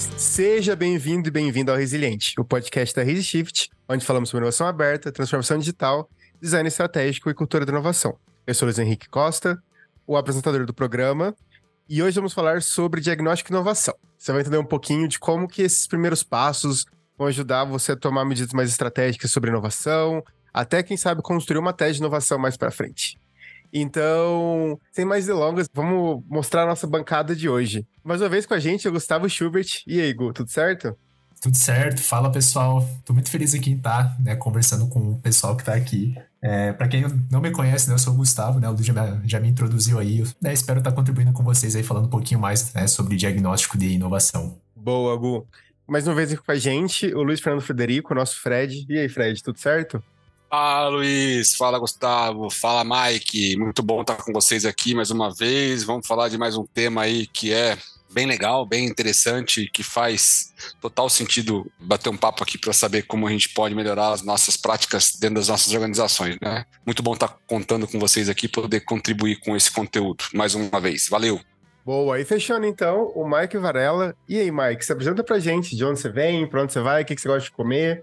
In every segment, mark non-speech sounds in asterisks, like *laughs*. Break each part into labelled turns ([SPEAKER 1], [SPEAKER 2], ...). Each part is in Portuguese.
[SPEAKER 1] Seja bem-vindo e bem-vindo ao Resiliente, o podcast da ResiShift, onde falamos sobre inovação aberta, transformação digital, design estratégico e cultura da inovação. Eu sou Luiz Henrique Costa, o apresentador do programa, e hoje vamos falar sobre diagnóstico e inovação. Você vai entender um pouquinho de como que esses primeiros passos vão ajudar você a tomar medidas mais estratégicas sobre inovação, até quem sabe construir uma tese de inovação mais para frente. Então, sem mais delongas, vamos mostrar a nossa bancada de hoje. Mais uma vez com a gente, o Gustavo Schubert. E aí, Gu, tudo certo?
[SPEAKER 2] Tudo certo, fala pessoal. Tô muito feliz aqui em estar né, conversando com o pessoal que tá aqui. É, para quem não me conhece, né, eu sou o Gustavo, né, o Lu já me, já me introduziu aí. Né, espero estar contribuindo com vocês aí, falando um pouquinho mais né, sobre diagnóstico de inovação.
[SPEAKER 1] Boa, Gu. Mais uma vez aqui com a gente, o Luiz Fernando Frederico, nosso Fred. E aí, Fred, tudo certo?
[SPEAKER 3] Fala Luiz, fala Gustavo, fala Mike, muito bom estar com vocês aqui mais uma vez. Vamos falar de mais um tema aí que é bem legal, bem interessante, que faz total sentido bater um papo aqui para saber como a gente pode melhorar as nossas práticas dentro das nossas organizações, né? Muito bom estar contando com vocês aqui poder contribuir com esse conteúdo mais uma vez. Valeu.
[SPEAKER 1] Boa, e fechando então, o Mike Varela. E aí, Mike, se apresenta pra gente de onde você vem, pra onde você vai, o que você gosta de comer.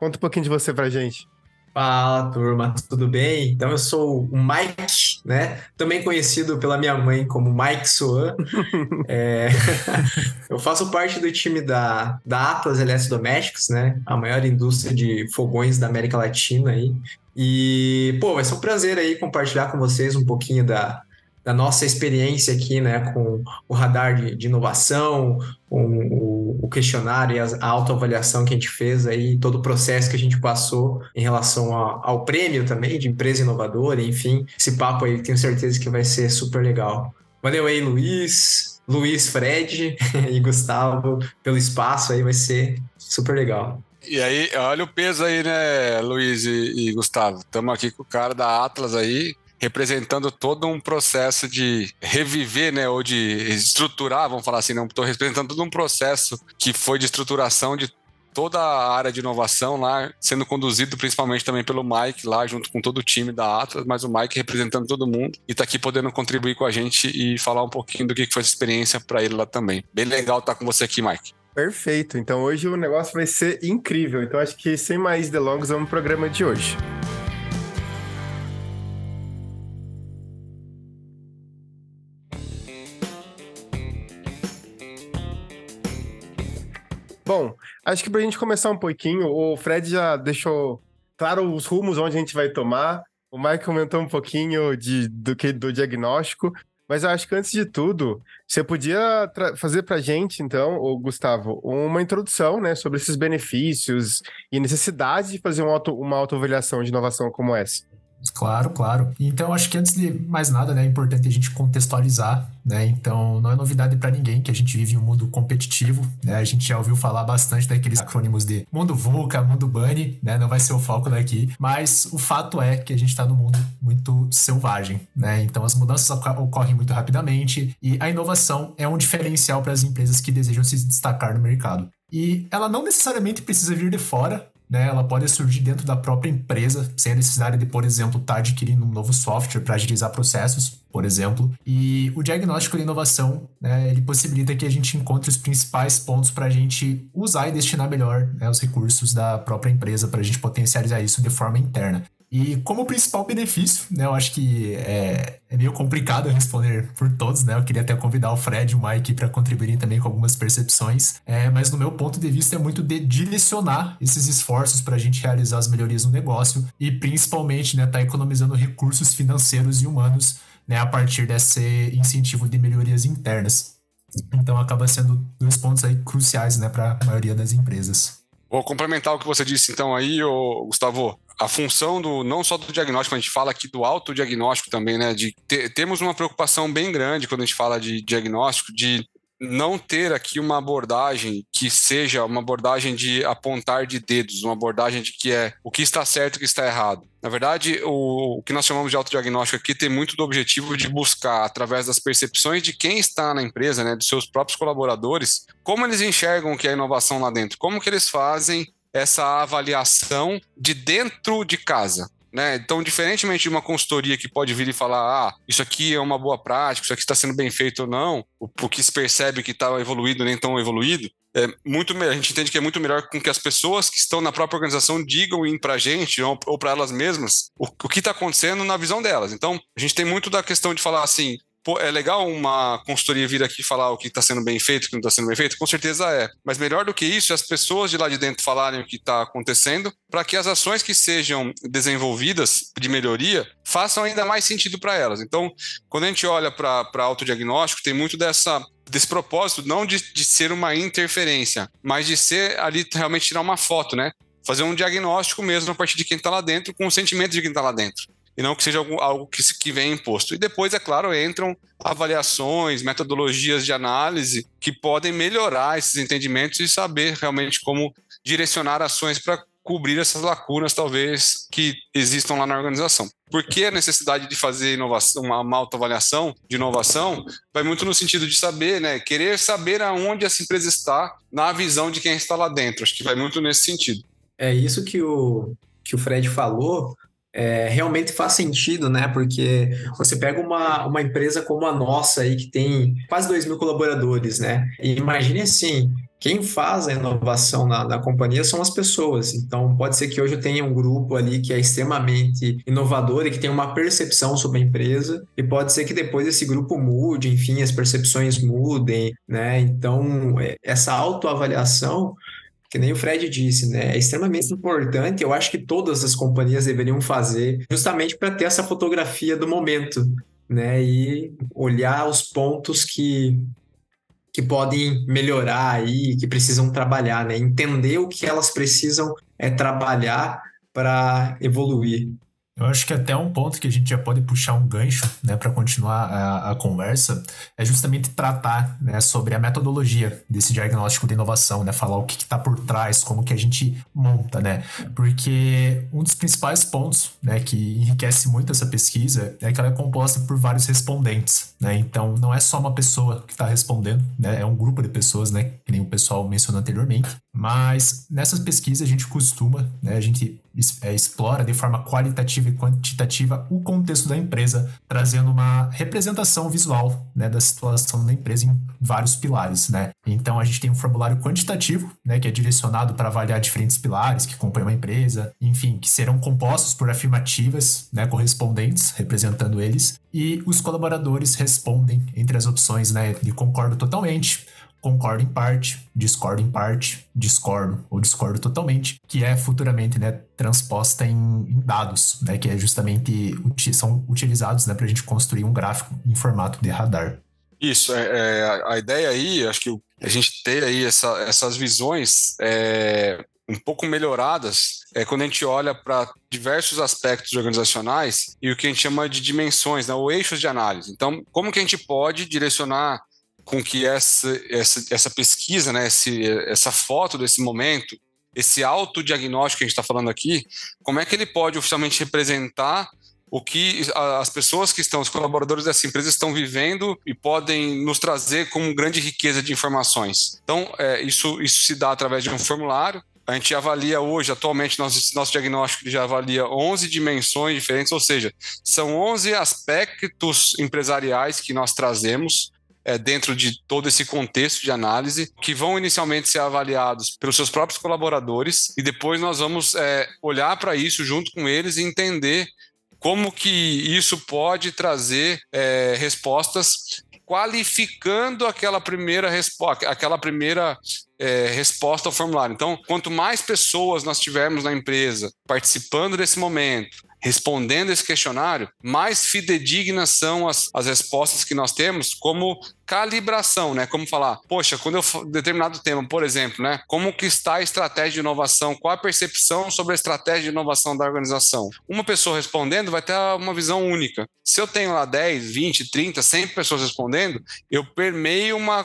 [SPEAKER 1] Conta um pouquinho de você pra gente.
[SPEAKER 4] Fala, turma, tudo bem? Então, eu sou o Mike, né? Também conhecido pela minha mãe como Mike Soan. *laughs* é... *laughs* eu faço parte do time da, da Atlas Eletrodomésticos, né? A maior indústria de fogões da América Latina aí. E, pô, vai ser um prazer aí compartilhar com vocês um pouquinho da, da nossa experiência aqui, né, com o radar de, de inovação, com o, o, questionário e a, autoavaliação que a gente fez aí, todo o processo que a gente passou em relação a, ao prêmio também de empresa inovadora, enfim, esse papo aí tenho certeza que vai ser super legal. Valeu aí, Luiz, Luiz, Fred *laughs* e Gustavo pelo espaço aí, vai ser super legal.
[SPEAKER 3] E aí, olha o peso aí, né, Luiz e, e Gustavo? Estamos aqui com o cara da Atlas aí, representando todo um processo de reviver, né, ou de estruturar, vamos falar assim, não estou representando todo um processo que foi de estruturação de toda a área de inovação lá, sendo conduzido principalmente também pelo Mike lá, junto com todo o time da Atlas, mas o Mike representando todo mundo e está aqui podendo contribuir com a gente e falar um pouquinho do que foi essa experiência para ele lá também. Bem legal estar tá com você aqui, Mike.
[SPEAKER 1] Perfeito. Então hoje o negócio vai ser incrível. Então acho que sem mais delongas vamos pro programa de hoje. Bom, acho que para a gente começar um pouquinho, o Fred já deixou claro os rumos onde a gente vai tomar. O Mike comentou um pouquinho de, do que do diagnóstico, mas eu acho que antes de tudo, você podia fazer para a gente, então, o Gustavo, uma introdução né, sobre esses benefícios e necessidade de fazer um auto, uma autoavaliação de inovação como essa.
[SPEAKER 2] Claro, claro. Então, acho que antes de mais nada, né, é importante a gente contextualizar, né? Então, não é novidade para ninguém que a gente vive em um mundo competitivo, né? A gente já ouviu falar bastante daqueles acrônimos de mundo VUCA, mundo Bunny, né? Não vai ser o foco daqui, mas o fato é que a gente está num mundo muito selvagem, né? Então, as mudanças ocorrem muito rapidamente e a inovação é um diferencial para as empresas que desejam se destacar no mercado. E ela não necessariamente precisa vir de fora, né, ela pode surgir dentro da própria empresa, sem a necessidade de, por exemplo, estar tá adquirindo um novo software para agilizar processos, por exemplo. E o diagnóstico de inovação, né, ele possibilita que a gente encontre os principais pontos para a gente usar e destinar melhor né, os recursos da própria empresa para a gente potencializar isso de forma interna. E como principal benefício, né, eu acho que é, é, meio complicado responder por todos, né? Eu queria até convidar o Fred e o Mike para contribuírem também com algumas percepções, é, mas no meu ponto de vista é muito de direcionar esses esforços para a gente realizar as melhorias no negócio e principalmente, né, tá economizando recursos financeiros e humanos, né, a partir desse incentivo de melhorias internas. Então acaba sendo dois pontos aí cruciais, né, para a maioria das empresas.
[SPEAKER 3] Vou complementar o que você disse então aí, Gustavo a função do não só do diagnóstico, a gente fala aqui do autodiagnóstico também, né? De ter, temos uma preocupação bem grande quando a gente fala de diagnóstico, de não ter aqui uma abordagem que seja uma abordagem de apontar de dedos, uma abordagem de que é o que está certo e o que está errado. Na verdade, o, o que nós chamamos de autodiagnóstico aqui tem muito do objetivo de buscar, através das percepções de quem está na empresa, né, dos seus próprios colaboradores, como eles enxergam que é inovação lá dentro, como que eles fazem essa avaliação de dentro de casa. Né? Então, diferentemente de uma consultoria que pode vir e falar, ah, isso aqui é uma boa prática, isso aqui está sendo bem feito ou não, o, que se percebe que está evoluído nem tão evoluído, é muito a gente entende que é muito melhor com que as pessoas que estão na própria organização digam para a gente ou, ou para elas mesmas o, o que está acontecendo na visão delas. Então, a gente tem muito da questão de falar assim, É legal uma consultoria vir aqui falar o que está sendo bem feito, o que não está sendo bem feito? Com certeza é. Mas melhor do que isso, é as pessoas de lá de dentro falarem o que está acontecendo, para que as ações que sejam desenvolvidas de melhoria façam ainda mais sentido para elas. Então, quando a gente olha para autodiagnóstico, tem muito dessa desse propósito, não de, de ser uma interferência, mas de ser ali realmente tirar uma foto, né? Fazer um diagnóstico mesmo a partir de quem está lá dentro, com o sentimento de quem está lá dentro e não que seja algo, algo que, que vem imposto. E depois, é claro, entram avaliações, metodologias de análise que podem melhorar esses entendimentos e saber realmente como direcionar ações para cobrir essas lacunas, talvez, que existam lá na organização. Por que a necessidade de fazer inovação, uma autoavaliação de inovação? Vai muito no sentido de saber, né? Querer saber aonde essa empresa está na visão de quem está lá dentro. Acho que vai muito nesse sentido.
[SPEAKER 4] É isso que o, que o Fred falou é, realmente faz sentido, né? Porque você pega uma, uma empresa como a nossa aí, que tem quase 2 mil colaboradores, né? E imagine assim, quem faz a inovação na, na, companhia são as pessoas. Então, pode ser que hoje eu tenha um grupo ali que é extremamente inovador e que tem uma percepção sobre a empresa, e pode ser que depois esse grupo mude, enfim, as percepções mudem, né? Então, é, essa autoavaliação que nem o Fred disse, né? É extremamente importante. Eu acho que todas as companhias deveriam fazer, justamente para ter essa fotografia do momento, né? E olhar os pontos que que podem melhorar aí, que precisam trabalhar, né? Entender o que elas precisam é trabalhar para evoluir.
[SPEAKER 2] Eu acho que até um ponto que a gente já pode puxar um gancho, né, para continuar a, a, conversa, é justamente tratar, né, sobre a metodologia desse diagnóstico de inovação, né, falar o que está por trás, como que a gente monta, né, porque um dos principais pontos, né, que enriquece muito essa pesquisa é que ela é composta por vários respondentes, né, então não é só uma pessoa que está respondendo, né, é um grupo de pessoas, né, que nem o pessoal mencionou anteriormente, mas nessas pesquisas a gente costuma, né, a gente explora de forma qualitativa e quantitativa o contexto da empresa, trazendo uma representação visual né, da situação da empresa em vários pilares. Né? Então a gente tem um formulário quantitativo, né, que é direcionado para avaliar diferentes pilares que compõem uma empresa, enfim, que serão compostos por afirmativas né, correspondentes, representando eles, e os colaboradores respondem entre as opções né, de concordo totalmente, concordo em parte, discordo em parte, discordo ou discordo totalmente, que é futuramente né, transposta em, em dados, né, que é justamente são utilizados né, para a gente construir um gráfico em formato de radar.
[SPEAKER 3] Isso, é, é, a ideia aí, acho que a gente ter aí essa, essas visões é, um pouco melhoradas é quando a gente olha para diversos aspectos organizacionais e o que a gente chama de dimensões, né, ou eixos de análise. Então, como que a gente pode direcionar com que essa, essa, essa pesquisa, né, esse, essa foto desse momento, esse autodiagnóstico que a gente está falando aqui, como é que ele pode oficialmente representar o que as pessoas que estão, os colaboradores dessa empresa estão vivendo e podem nos trazer como grande riqueza de informações. Então, é, isso, isso se dá através de um formulário. A gente avalia hoje, atualmente, nosso, nosso diagnóstico já avalia 11 dimensões diferentes, ou seja, são 11 aspectos empresariais que nós trazemos é, dentro de todo esse contexto de análise, que vão inicialmente ser avaliados pelos seus próprios colaboradores, e depois nós vamos é, olhar para isso junto com eles e entender como que isso pode trazer é, respostas qualificando aquela primeira resposta, aquela primeira é, resposta ao formulário. Então, quanto mais pessoas nós tivermos na empresa participando desse momento, respondendo esse questionário, mais fidedignas são as, as respostas que nós temos como calibração, né? Como falar, poxa, quando eu determinado tema, por exemplo, né? Como que está a estratégia de inovação? Qual a percepção sobre a estratégia de inovação da organização? Uma pessoa respondendo vai ter uma visão única. Se eu tenho lá 10, 20, 30, 100 pessoas respondendo, eu permeio uma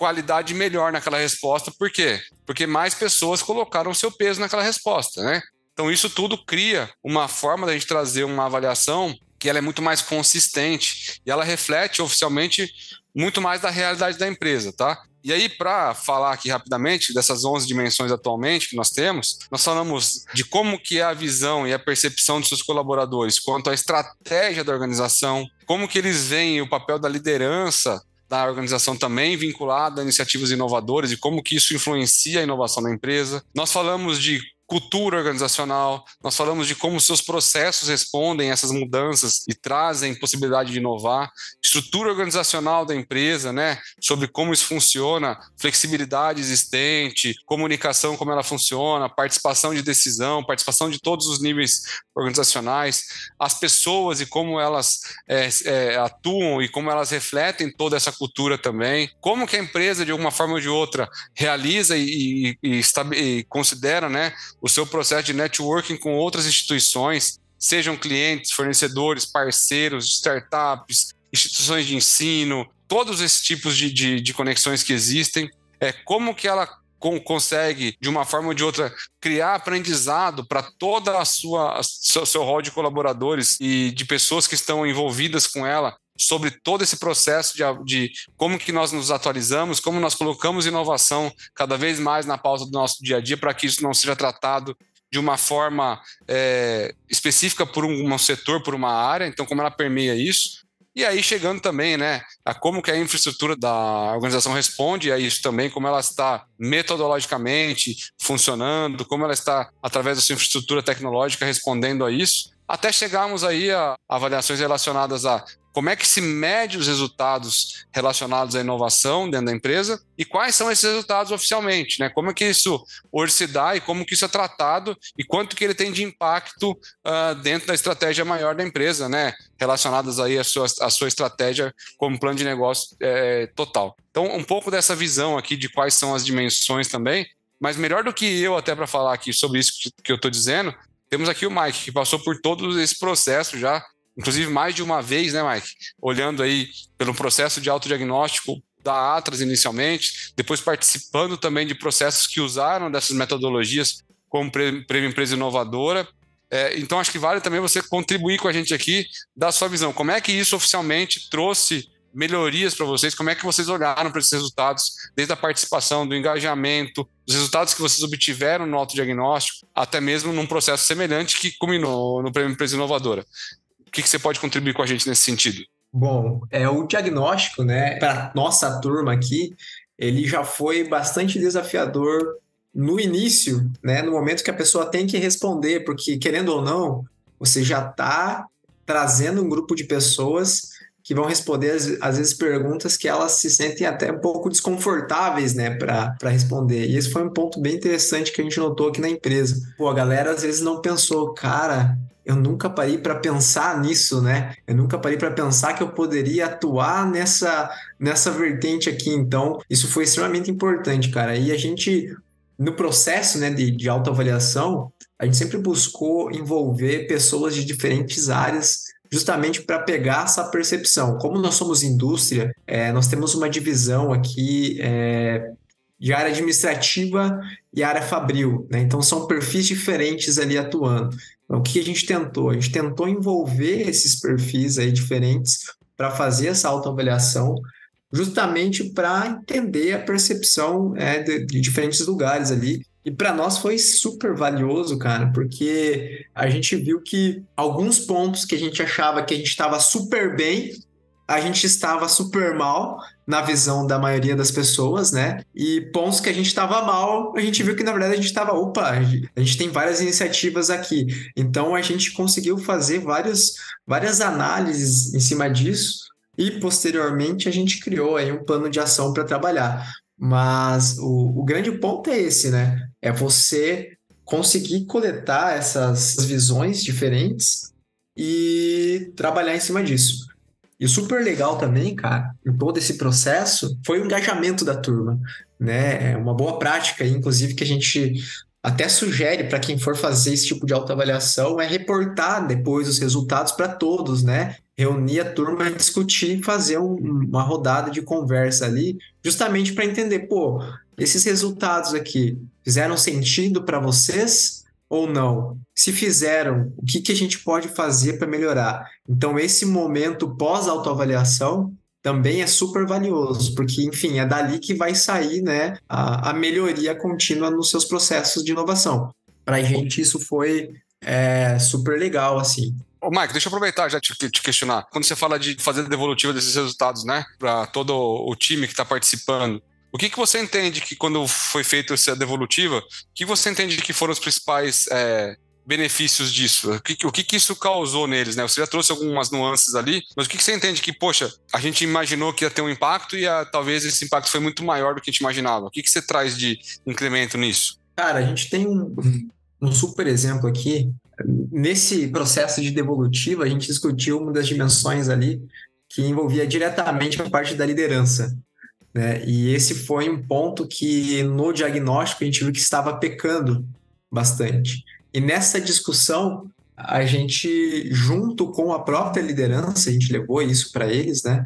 [SPEAKER 3] qualidade melhor naquela resposta. Por quê? Porque mais pessoas colocaram seu peso naquela resposta, né? Então, isso tudo cria uma forma da gente trazer uma avaliação que ela é muito mais consistente e ela reflete oficialmente muito mais da realidade da empresa, tá? E aí, para falar aqui rapidamente dessas 11 dimensões atualmente que nós temos, nós falamos de como que é a visão e a percepção dos seus colaboradores quanto à estratégia da organização, como que eles veem o papel da liderança da organização também vinculada a iniciativas inovadoras e como que isso influencia a inovação da empresa. Nós falamos de cultura organizacional, nós falamos de como seus processos respondem a essas mudanças e trazem possibilidade de inovar, estrutura organizacional da empresa, né, sobre como isso funciona, flexibilidade existente, comunicação como ela funciona, participação de decisão, participação de todos os níveis organizacionais, as pessoas e como elas é, é, atuam e como elas refletem toda essa cultura também, como que a empresa de alguma forma ou de outra realiza e, e, e, e considera, né, o seu processo de networking com outras instituições, sejam clientes, fornecedores, parceiros, startups, instituições de ensino, todos esses tipos de, de, de conexões que existem, é como que ela consegue, de uma forma ou de outra, criar aprendizado para toda a sua seu, seu rol de colaboradores e de pessoas que estão envolvidas com ela sobre todo esse processo de, de, como que nós nos atualizamos, como nós colocamos inovação cada vez mais na pauta do nosso dia a dia para que isso não seja tratado de uma forma é, específica por um, um setor, por uma área, então como ela permeia isso. E aí chegando também, né, a como que a infraestrutura da organização responde a isso também, como ela está metodologicamente funcionando, como ela está através da sua infraestrutura tecnológica respondendo a isso, até chegarmos aí a avaliações relacionadas a como é que se mede os resultados relacionados à inovação dentro da empresa e quais são esses resultados oficialmente, né? Como é que isso hoje se dá e como que isso é tratado e quanto que ele tem de impacto uh, dentro da estratégia maior da empresa, né? Relacionadas aí à sua, à sua estratégia como plano de negócio é, total. Então, um pouco dessa visão aqui de quais são as dimensões também, mas melhor do que eu até para falar aqui sobre isso que, que eu estou dizendo, temos aqui o Mike, que passou por todo esse processo já inclusive mais de uma vez, né, Mike? Olhando aí pelo processo de autodiagnóstico da Atlas inicialmente, depois participando também de processos que usaram dessas metodologias como Prêmio Empresa Inovadora. É, então, acho que vale também você contribuir com a gente aqui, da sua visão. Como é que isso oficialmente trouxe melhorias para vocês? Como é que vocês olharam para esses resultados, desde a participação, do engajamento, dos resultados que vocês obtiveram no autodiagnóstico, até mesmo num processo semelhante que culminou no Prêmio Empresa Inovadora? O que, que você pode contribuir com a gente nesse sentido?
[SPEAKER 4] Bom, é o diagnóstico, né, para nossa turma aqui, ele já foi bastante desafiador no início, né, no momento que a pessoa tem que responder, porque querendo ou não, você já está trazendo um grupo de pessoas que vão responder, às vezes, perguntas que elas se sentem até um pouco desconfortáveis, né, para responder. E esse foi um ponto bem interessante que a gente notou aqui na empresa. Pô, a galera às vezes não pensou, cara, eu nunca parei para pensar nisso, né? Eu nunca parei para pensar que eu poderia atuar nessa, nessa vertente aqui. Então, isso foi extremamente importante, cara. E a gente, no processo né, de, de autoavaliação, a gente sempre buscou envolver pessoas de diferentes áreas justamente para pegar essa percepção. Como nós somos indústria, é, nós temos uma divisão aqui é, de área administrativa e área fabril, né? Então são perfis diferentes ali atuando. Então, o que a gente tentou? A gente tentou envolver esses perfis aí diferentes para fazer essa autoavaliação, justamente para entender a percepção é, de, de diferentes lugares ali e para nós foi super valioso, cara, porque a gente viu que alguns pontos que a gente achava que a gente estava super bem, a gente estava super mal na visão da maioria das pessoas, né? E pontos que a gente estava mal, a gente viu que na verdade a gente estava, opa, a gente tem várias iniciativas aqui. Então a gente conseguiu fazer várias, várias análises em cima disso e posteriormente a gente criou aí um plano de ação para trabalhar. Mas o, o grande ponto é esse, né? É você conseguir coletar essas visões diferentes e trabalhar em cima disso. E super legal também, cara, em todo esse processo, foi o engajamento da turma, né? É uma boa prática, inclusive, que a gente até sugere para quem for fazer esse tipo de autoavaliação é reportar depois os resultados para todos, né? Reunir a turma e discutir, fazer um, uma rodada de conversa ali, justamente para entender, pô, esses resultados aqui fizeram sentido para vocês ou não? Se fizeram, o que, que a gente pode fazer para melhorar? Então, esse momento pós-autoavaliação também é super valioso, porque, enfim, é dali que vai sair né, a, a melhoria contínua nos seus processos de inovação. Para a gente, isso foi é super legal, assim.
[SPEAKER 3] Ô, Mike, deixa eu aproveitar já te, te questionar. Quando você fala de fazer devolutiva desses resultados, né, para todo o time que está participando, o que, que você entende que quando foi feita essa devolutiva, o que você entende que foram os principais é, benefícios disso? O que, o que, que isso causou neles, né? Você já trouxe algumas nuances ali, mas o que, que você entende que, poxa, a gente imaginou que ia ter um impacto e a, talvez esse impacto foi muito maior do que a gente imaginava. O que, que você traz de incremento nisso?
[SPEAKER 4] Cara, a gente tem um, um super exemplo aqui. Nesse processo de devolutiva, a gente discutiu uma das dimensões ali que envolvia diretamente a parte da liderança. Né? E esse foi um ponto que no diagnóstico a gente viu que estava pecando bastante. E nessa discussão, a gente, junto com a própria liderança, a gente levou isso para eles, né?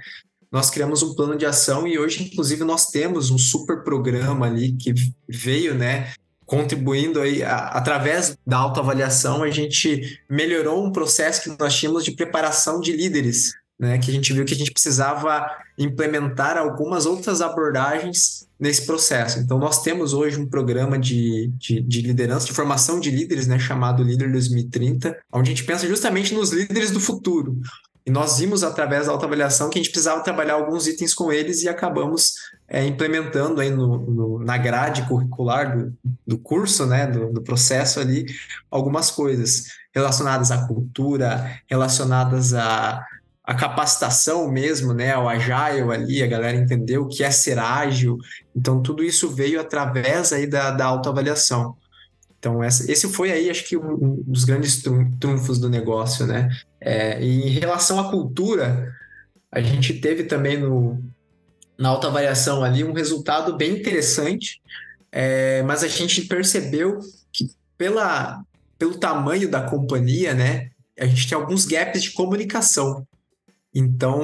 [SPEAKER 4] Nós criamos um plano de ação e hoje, inclusive, nós temos um super programa ali que veio, né? Contribuindo aí, a, através da autoavaliação, a gente melhorou um processo que nós tínhamos de preparação de líderes, né? Que a gente viu que a gente precisava implementar algumas outras abordagens nesse processo. Então, nós temos hoje um programa de, de, de, liderança, de formação de líderes, né, chamado Líder 2030, onde a gente pensa justamente nos líderes do futuro. E nós vimos através da autoavaliação que a gente precisava trabalhar alguns itens com eles e acabamos é, implementando aí no, no, na grade curricular do, do curso, né, do, do processo ali, algumas coisas relacionadas à cultura, relacionadas a a capacitação mesmo, né, o agile ali, a galera entendeu o que é ser ágil. Então, tudo isso veio através aí da, da autoavaliação. Então, essa, esse foi aí, acho que, um dos grandes trunfos do negócio, né? É, em relação à cultura, a gente teve também no, na autoavaliação ali um resultado bem interessante, é, mas a gente percebeu que pela, pelo tamanho da companhia, né, a gente tem alguns gaps de comunicação. Então,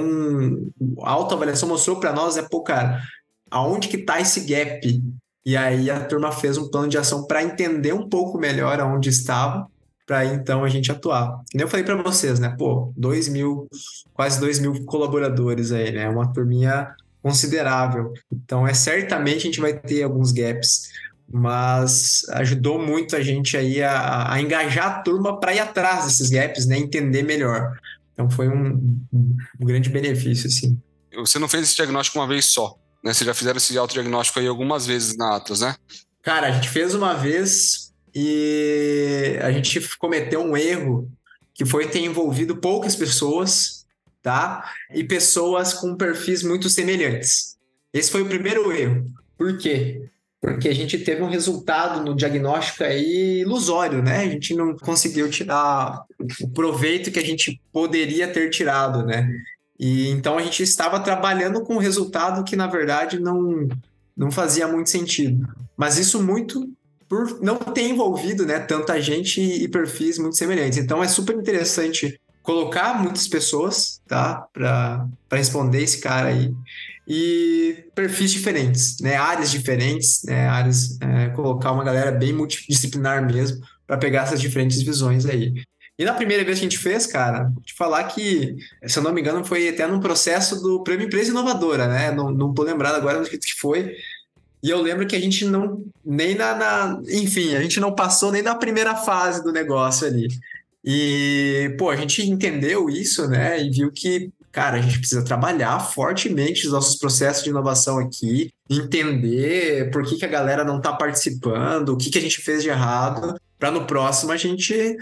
[SPEAKER 4] a autoavaliação mostrou para nós, é, pô, cara, aonde que está esse gap? E aí a turma fez um plano de ação para entender um pouco melhor aonde estava, para então a gente atuar. E eu falei para vocês, né? Pô, dois mil, quase dois mil colaboradores aí, né? Uma turminha considerável. Então, é certamente a gente vai ter alguns gaps, mas ajudou muito a gente aí a, a engajar a turma para ir atrás desses gaps, né? Entender melhor. Então foi um, um, grande benefício, assim.
[SPEAKER 3] Você não fez esse diagnóstico uma vez só, né? Vocês já fizeram esse autodiagnóstico aí algumas vezes na Atlas, né?
[SPEAKER 4] Cara, a gente fez uma vez e a gente cometeu um erro que foi ter envolvido poucas pessoas, tá? E pessoas com perfis muito semelhantes. Esse foi o primeiro erro. Por quê? Porque a gente teve um resultado no diagnóstico aí ilusório, né? A gente não conseguiu tirar o proveito que a gente poderia ter tirado, né? E então a gente estava trabalhando com um resultado que na verdade não não fazia muito sentido. Mas isso muito por não ter envolvido, né, tanta gente e perfis muito semelhantes. Então é super interessante colocar muitas pessoas, tá, para responder esse cara aí e perfis diferentes, né? Áreas diferentes, né? Áreas, é, colocar uma galera bem multidisciplinar mesmo para pegar essas diferentes visões aí. E na primeira vez que a gente fez, cara, te falar que, se eu não me engano, foi até num processo do Prêmio Empresa Inovadora, né? Não, não tô lembrado agora do que foi. E eu lembro que a gente não, nem na, na, Enfim, a gente não passou nem na primeira fase do negócio ali. E, pô, a gente entendeu isso, né? E viu que cara, a gente precisa trabalhar fortemente os nossos processos de inovação aqui, entender por que, que a galera não está participando, o que, que a gente fez de errado, para no próximo a gente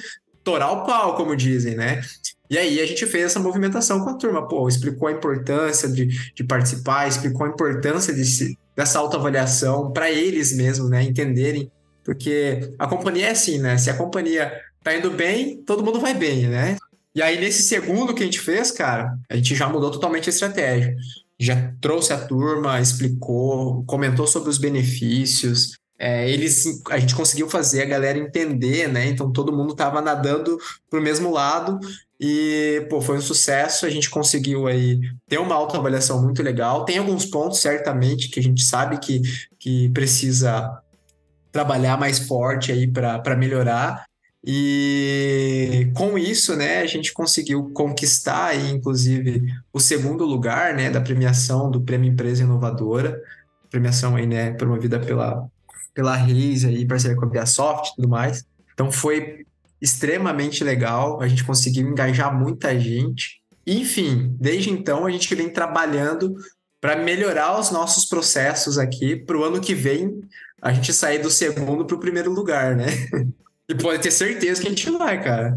[SPEAKER 4] torar o pau, como dizem, né? E aí a gente fez essa movimentação com a turma, pô, explicou a importância de, de participar, explicou a importância desse, dessa autoavaliação para eles mesmos, né, entenderem, porque a companhia é assim, né? Se a companhia tá indo bem, todo mundo vai bem, né? E aí, nesse segundo que a gente fez, cara, a gente já mudou totalmente a estratégia. Já trouxe a turma, explicou, comentou sobre os benefícios. É, eles, a gente conseguiu fazer a galera entender, né? Então todo mundo estava nadando para o mesmo lado e pô, foi um sucesso. A gente conseguiu aí ter uma autoavaliação muito legal. Tem alguns pontos, certamente, que a gente sabe que, que precisa trabalhar mais forte aí para melhorar, e com isso, né, a gente conseguiu conquistar aí, inclusive, o segundo lugar, né, da premiação do Prêmio Empresa Inovadora, premiação aí, né, promovida pela, pela Reis aí, parceria com a Biasoft e tudo mais. Então foi extremamente legal, a gente conseguiu engajar muita gente. Enfim, desde então a gente vem trabalhando para melhorar os nossos processos aqui para o ano que vem a gente sair do segundo para o primeiro lugar, né? *laughs* E pode ter certeza que a gente vai, cara.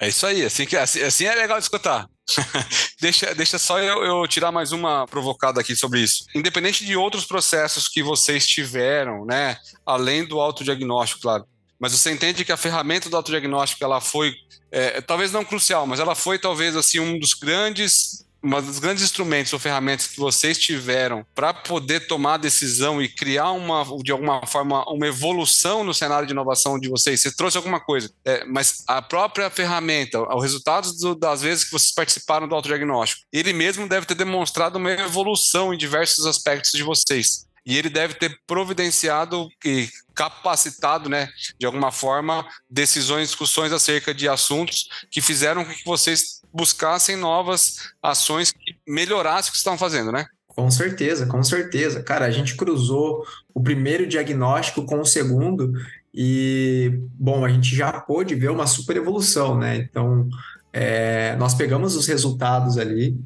[SPEAKER 3] É isso aí, assim, que, assim, assim é legal de escutar. *laughs* deixa, deixa só eu, eu, tirar mais uma provocada aqui sobre isso. Independente de outros processos que vocês tiveram, né, além do autodiagnóstico, claro, mas você entende que a ferramenta do autodiagnóstico ela foi, é, talvez não crucial, mas ela foi talvez assim um dos grandes um dos grandes instrumentos ou ferramentas que vocês tiveram para poder tomar decisão e criar uma, de alguma forma, uma evolução no cenário de inovação de vocês? Você trouxe alguma coisa, é, mas a própria ferramenta, os resultados do, das vezes que vocês participaram do autodiagnóstico, ele mesmo deve ter demonstrado uma evolução em diversos aspectos de vocês e ele deve ter providenciado e capacitado, né, de alguma forma, decisões, discussões acerca de assuntos que fizeram com que vocês buscassem novas ações que melhorassem o que estão fazendo, né?
[SPEAKER 4] Com certeza, com certeza. Cara, a gente cruzou o primeiro diagnóstico com o segundo e, bom, a gente já pôde ver uma super evolução, né? Então, é, nós pegamos os resultados ali,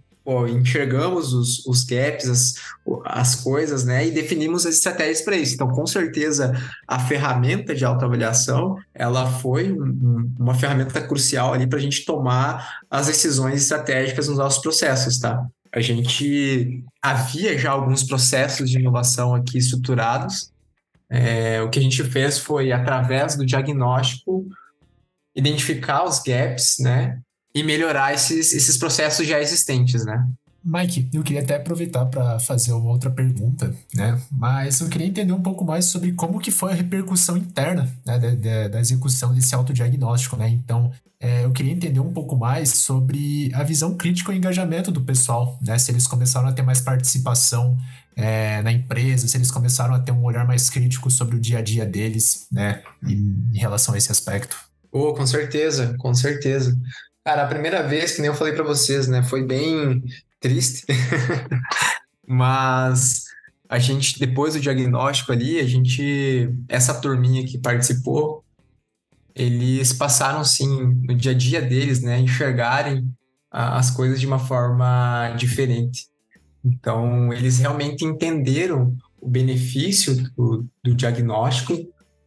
[SPEAKER 4] enxergamos os, os gaps, as, as coisas, né? E definimos as estratégias para isso. Então, com certeza, a ferramenta de autoavaliação, ela foi um, uma ferramenta crucial ali para a gente tomar as decisões estratégicas nos nossos processos, tá? A gente havia já alguns processos de inovação aqui estruturados. É, o que a gente fez foi, através do diagnóstico, identificar os gaps, né? E melhorar esses, esses processos já existentes, né?
[SPEAKER 2] Mike, eu queria até aproveitar para fazer uma outra pergunta, né? Mas eu queria entender um pouco mais sobre como que foi a repercussão interna né, da, da, da execução desse autodiagnóstico, né? Então, é, eu queria entender um pouco mais sobre a visão crítica e engajamento do pessoal, né? Se eles começaram a ter mais participação é, na empresa, se eles começaram a ter um olhar mais crítico sobre o dia a dia deles, né? Em, em relação a esse aspecto.
[SPEAKER 4] Oh, com certeza, com certeza. Cara, a primeira vez, que nem eu falei para vocês, né, foi bem triste, *laughs* mas a gente, depois do diagnóstico ali, a gente, essa turminha que participou, eles passaram, sim, no dia a dia deles, né, enxergarem as coisas de uma forma diferente. Então, eles realmente entenderam o benefício do, do diagnóstico,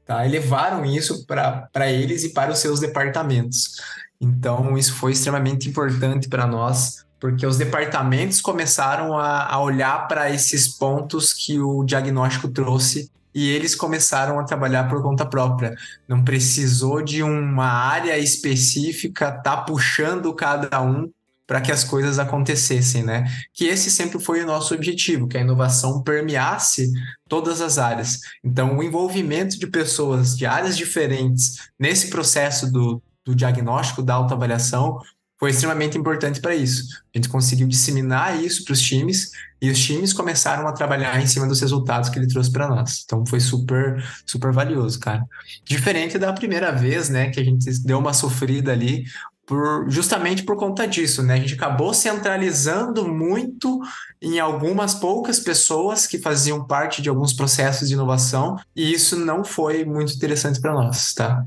[SPEAKER 4] tá? E levaram isso para eles e para os seus departamentos. Então, isso foi extremamente importante para nós, porque os departamentos começaram a, a olhar para esses pontos que o diagnóstico trouxe e eles começaram a trabalhar por conta própria. Não precisou de uma área específica tá puxando cada um para que as coisas acontecessem, né? Que esse sempre foi o nosso objetivo, que a inovação permeasse todas as áreas. Então, o envolvimento de pessoas de áreas diferentes nesse processo do, do diagnóstico, da autoavaliação, foi extremamente importante para isso. A gente conseguiu disseminar isso para os times e os times começaram a trabalhar em cima dos resultados que ele trouxe para nós. Então foi super, super valioso, cara. Diferente da primeira vez, né, que a gente deu uma sofrida ali, por, justamente por conta disso, né? A gente acabou centralizando muito em algumas poucas pessoas que faziam parte de alguns processos de inovação e isso não foi muito interessante para nós, tá?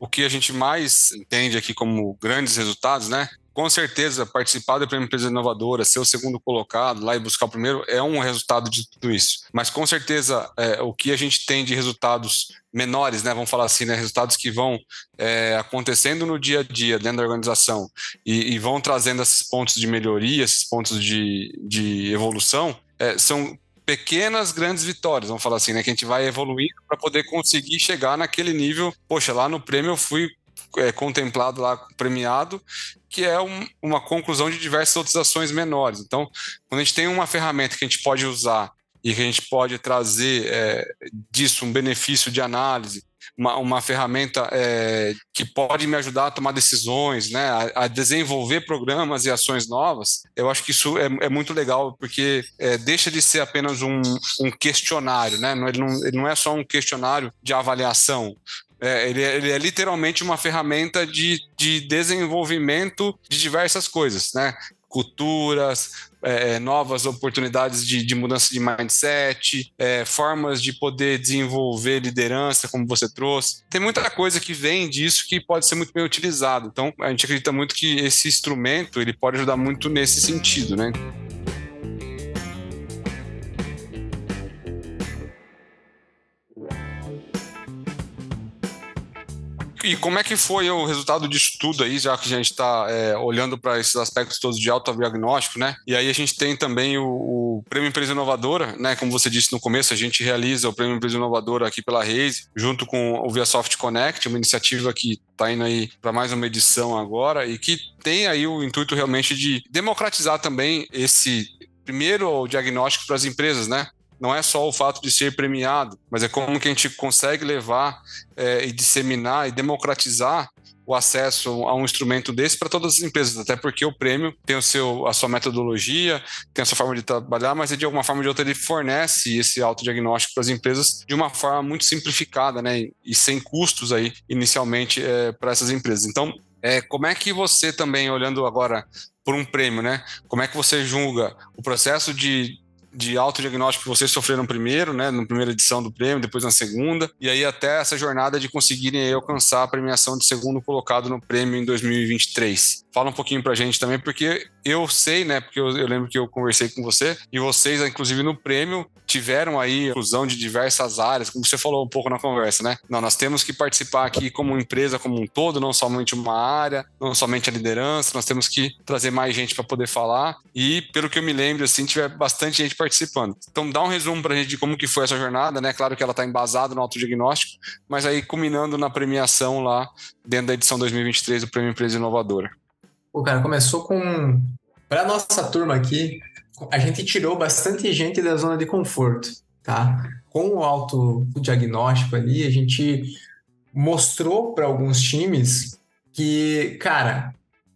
[SPEAKER 3] O que a gente mais entende aqui como grandes resultados, né? Com certeza, participar da Prêmio Empresa Inovadora, ser o segundo colocado lá e buscar o primeiro é um resultado de tudo isso. Mas com certeza, é, o que a gente tem de resultados menores, né? Vamos falar assim, né? Resultados que vão é, acontecendo no dia a dia dentro da organização e, e, vão trazendo esses pontos de melhoria, esses pontos de, de evolução, é, são pequenas grandes vitórias, vamos falar assim, né? Que a gente vai evoluindo para poder conseguir chegar naquele nível. Poxa, lá no prêmio eu fui é, contemplado lá, premiado, que é um, uma conclusão de diversas outras ações menores. Então, quando a gente tem uma ferramenta que a gente pode usar e que a gente pode trazer é, disso um benefício de análise, uma, uma ferramenta é, que pode me ajudar a tomar decisões, né, a, a, desenvolver programas e ações novas, eu acho que isso é, é muito legal, porque é, deixa de ser apenas um, um questionário, né? Ele não, ele não é só um questionário de avaliação, é, ele, é, ele, é literalmente uma ferramenta de, de desenvolvimento de diversas coisas, né? Culturas, é, novas oportunidades de, de, mudança de mindset, é, formas de poder desenvolver liderança, como você trouxe. Tem muita coisa que vem disso que pode ser muito bem utilizado. Então, a gente acredita muito que esse instrumento ele pode ajudar muito nesse sentido, né? E como é que foi o resultado disso tudo aí, já que a gente está é, olhando para esses aspectos todos de autodiagnóstico, né? E aí a gente tem também o, o, Prêmio Empresa Inovadora, né? Como você disse no começo, a gente realiza o Prêmio Empresa Inovadora aqui pela Reise, junto com o ViaSoft Connect, uma iniciativa que está indo aí para mais uma edição agora e que tem aí o intuito realmente de democratizar também esse primeiro diagnóstico para as empresas, né? Não é só o fato de ser premiado, mas é como que a gente consegue levar é, e disseminar e democratizar o acesso a um instrumento desse para todas as empresas, até porque o prêmio tem o seu, a sua metodologia, tem a sua forma de trabalhar, mas de alguma forma ou de outra ele fornece esse autodiagnóstico para as empresas de uma forma muito simplificada, né, e sem custos aí inicialmente é, para essas empresas. Então, é, como é que você também, olhando agora por um prêmio, né? Como é que você julga o processo de de autodiagnóstico que vocês sofreram primeiro, né, na primeira edição do prêmio, depois na segunda, e aí até essa jornada de conseguirem alcançar a premiação de segundo colocado no prêmio em 2023. Fala um pouquinho pra gente também, porque eu sei, né, porque eu, eu lembro que eu conversei com você, e vocês, inclusive no prêmio, tiveram aí inclusão de diversas áreas, como você falou um pouco na conversa, né? Não, nós temos que participar aqui como empresa como um todo, não somente uma área, não somente a liderança, nós temos que trazer mais gente para poder falar, e pelo que eu me lembro, assim, tiver bastante gente participando. Então, dá um resumo para a gente de como que foi essa jornada, né? Claro que ela está embasada no autodiagnóstico, mas aí culminando na premiação lá dentro da edição 2023 do Prêmio Empresa Inovadora.
[SPEAKER 4] O cara começou com para nossa turma aqui, a gente tirou bastante gente da zona de conforto, tá? Com o autodiagnóstico ali, a gente mostrou para alguns times que, cara,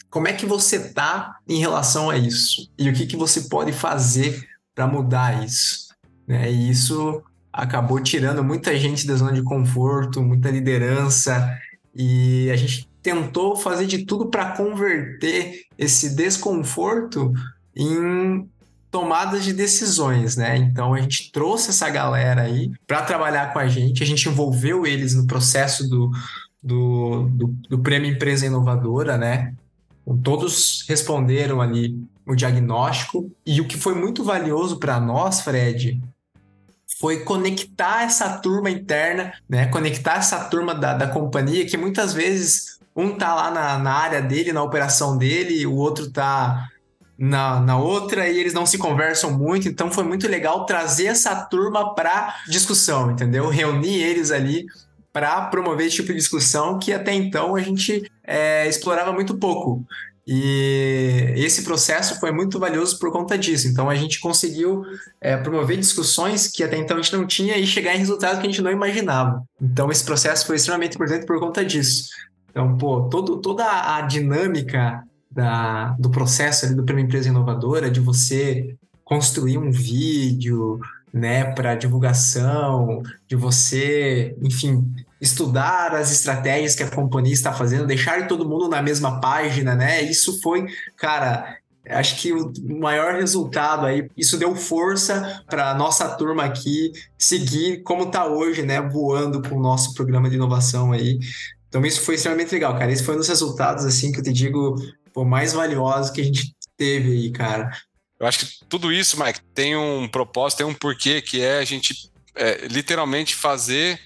[SPEAKER 4] como é que você tá em relação a isso? E o que, que você pode fazer para mudar isso. Né? E isso acabou tirando muita gente da zona de conforto, muita liderança, e a gente tentou fazer de tudo para converter esse desconforto em tomadas de decisões, né? Então a gente trouxe essa galera aí para trabalhar com a gente, a gente envolveu eles no processo do, do, do, do Prêmio Empresa Inovadora, né? Todos responderam ali o diagnóstico. E o que foi muito valioso para nós, Fred, foi conectar essa turma interna, né? Conectar essa turma da, da companhia, que muitas vezes um tá lá na, na área dele, na operação dele, o outro tá na, na outra e eles não se conversam muito, então foi muito legal trazer essa turma para discussão, entendeu? Reunir eles ali para promover esse tipo de discussão que até então a gente é, explorava muito pouco. E esse processo foi muito valioso por conta disso. Então a gente conseguiu é, promover discussões que até então a gente não tinha e chegar em resultados que a gente não imaginava. Então esse processo foi extremamente importante por conta disso. Então, pô, todo, toda a dinâmica da, do processo ali do Prêmio Empresa Inovadora, de você construir um vídeo, né, para divulgação, de você, enfim, estudar as estratégias que a companhia está fazendo, deixar todo mundo na mesma página, né? Isso foi, cara, acho que o maior resultado aí, isso deu força para nossa turma aqui seguir como está hoje, né, voando com o nosso programa de inovação aí. Então isso foi extremamente legal, cara. Esse foi um dos resultados assim que eu te digo, pô, mais valiosos que a gente teve aí, cara.
[SPEAKER 3] Eu acho que tudo isso, Mike, tem um propósito, tem um porquê, que é a gente é, literalmente fazer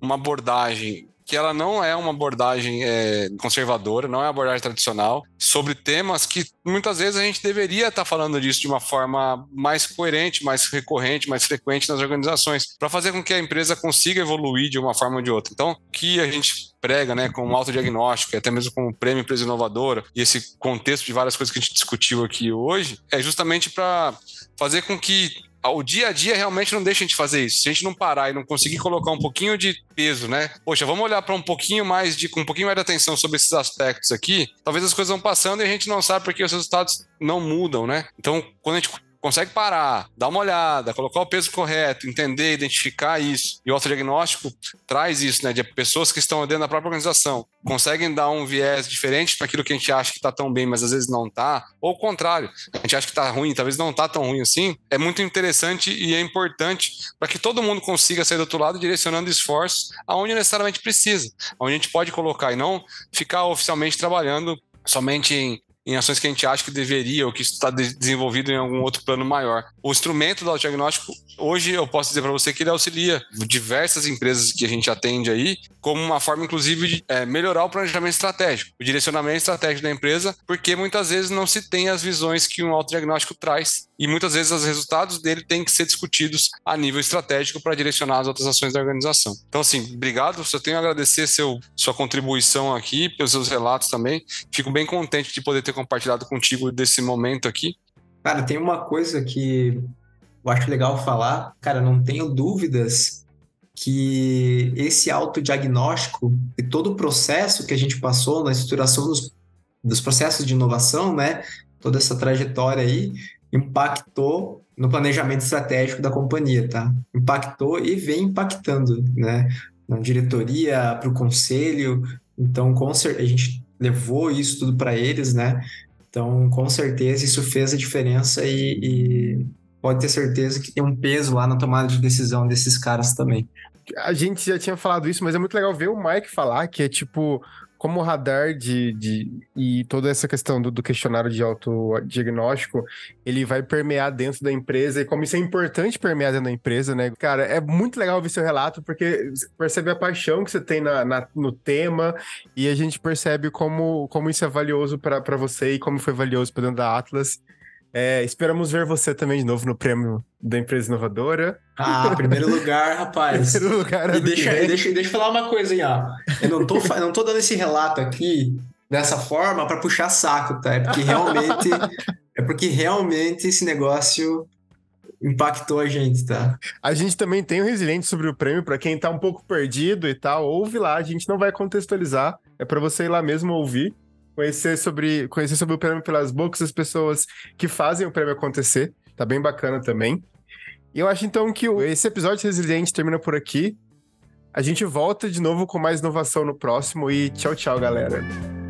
[SPEAKER 3] uma abordagem que ela não é uma abordagem é, conservadora, não é uma abordagem tradicional, sobre temas que muitas vezes a gente deveria estar falando disso de uma forma mais coerente, mais recorrente, mais frequente nas organizações, para fazer com que a empresa consiga evoluir de uma forma ou de outra. Então, o que a gente prega, né, com o autodiagnóstico, até mesmo com o prêmio empresa inovadora, e esse contexto de várias coisas que a gente discutiu aqui hoje, é justamente para fazer com que o dia a dia realmente não deixa a gente fazer isso. Se a gente não parar e não conseguir colocar um pouquinho de peso, né? Poxa, vamos olhar para um pouquinho mais de, com um pouquinho mais de atenção sobre esses aspectos aqui. Talvez as coisas vão passando e a gente não sabe porque os resultados não mudam, né? Então, quando a gente consegue parar, dar uma olhada, colocar o peso correto, entender, identificar isso, e o autodiagnóstico traz isso, né, de pessoas que estão dentro da própria organização, conseguem dar um viés diferente para aquilo que a gente acha que está tão bem, mas às vezes não está, ou o contrário, a gente acha que está ruim, talvez não está tão ruim assim, é muito interessante e é importante para que todo mundo consiga sair do outro lado direcionando esforços aonde necessariamente precisa, onde a gente pode colocar e não ficar oficialmente trabalhando somente em em ações que a gente acha que deveria ou que está desenvolvido em algum outro plano maior. O instrumento do autodiagnóstico, hoje eu posso dizer para você que ele auxilia diversas empresas que a gente atende aí, como uma forma, inclusive, de é, melhorar o planejamento estratégico, o direcionamento estratégico da empresa, porque muitas vezes não se tem as visões que um autodiagnóstico traz e muitas vezes os resultados dele têm que ser discutidos a nível estratégico para direcionar as outras ações da organização. Então, assim, obrigado, só tenho a agradecer seu, sua contribuição aqui, pelos seus relatos também. Fico bem contente de poder ter ter compartilhado contigo desse momento aqui.
[SPEAKER 4] Cara, tem uma coisa que eu acho legal falar. Cara, não tenho dúvidas que esse autodiagnóstico e todo o processo que a gente passou na estruturação dos, dos processos de inovação, né? Toda essa trajetória aí impactou no planejamento estratégico da companhia, tá? Impactou e vem impactando, né? Na diretoria, para o conselho. Então, com certeza, a gente levou isso tudo para eles, né? Então, com certeza, isso fez a diferença e, e, pode ter certeza que tem um peso lá na tomada de decisão desses caras também.
[SPEAKER 1] A gente já tinha falado isso, mas é muito legal ver o Mike falar que é tipo como o radar de, de e toda essa questão do, do questionário de autodiagnóstico, ele vai permear dentro da empresa e como isso é importante permear dentro da empresa, né? Cara, é muito legal ver seu relato porque percebe a paixão que você tem na, na no tema e a gente percebe como, como isso é valioso para você e como foi valioso para dentro da Atlas. É, esperamos ver você também de novo no prêmio da empresa inovadora.
[SPEAKER 4] Ah, primeiro lugar, rapaz. *laughs*
[SPEAKER 1] primeiro lugar.
[SPEAKER 4] E deixa, deixa, deixa eu falar uma coisa aí, ó. Eu não tô, não tô dando esse relato aqui dessa forma para puxar saco, tá? É porque realmente *laughs* é porque realmente esse negócio impactou a gente, tá?
[SPEAKER 1] A gente também tem o um resiliente sobre o prêmio para quem tá um pouco perdido e tal, ouve lá, a gente não vai contextualizar, é para você ir lá mesmo ouvir conhecer sobre, conhecer sobre o prêmio pelas bocas as pessoas que fazem o prêmio acontecer. Tá bem bacana também. E eu acho então que esse episódio de Resiliente termina por aqui. A gente volta de novo com mais inovação no próximo e tchau, tchau, galera.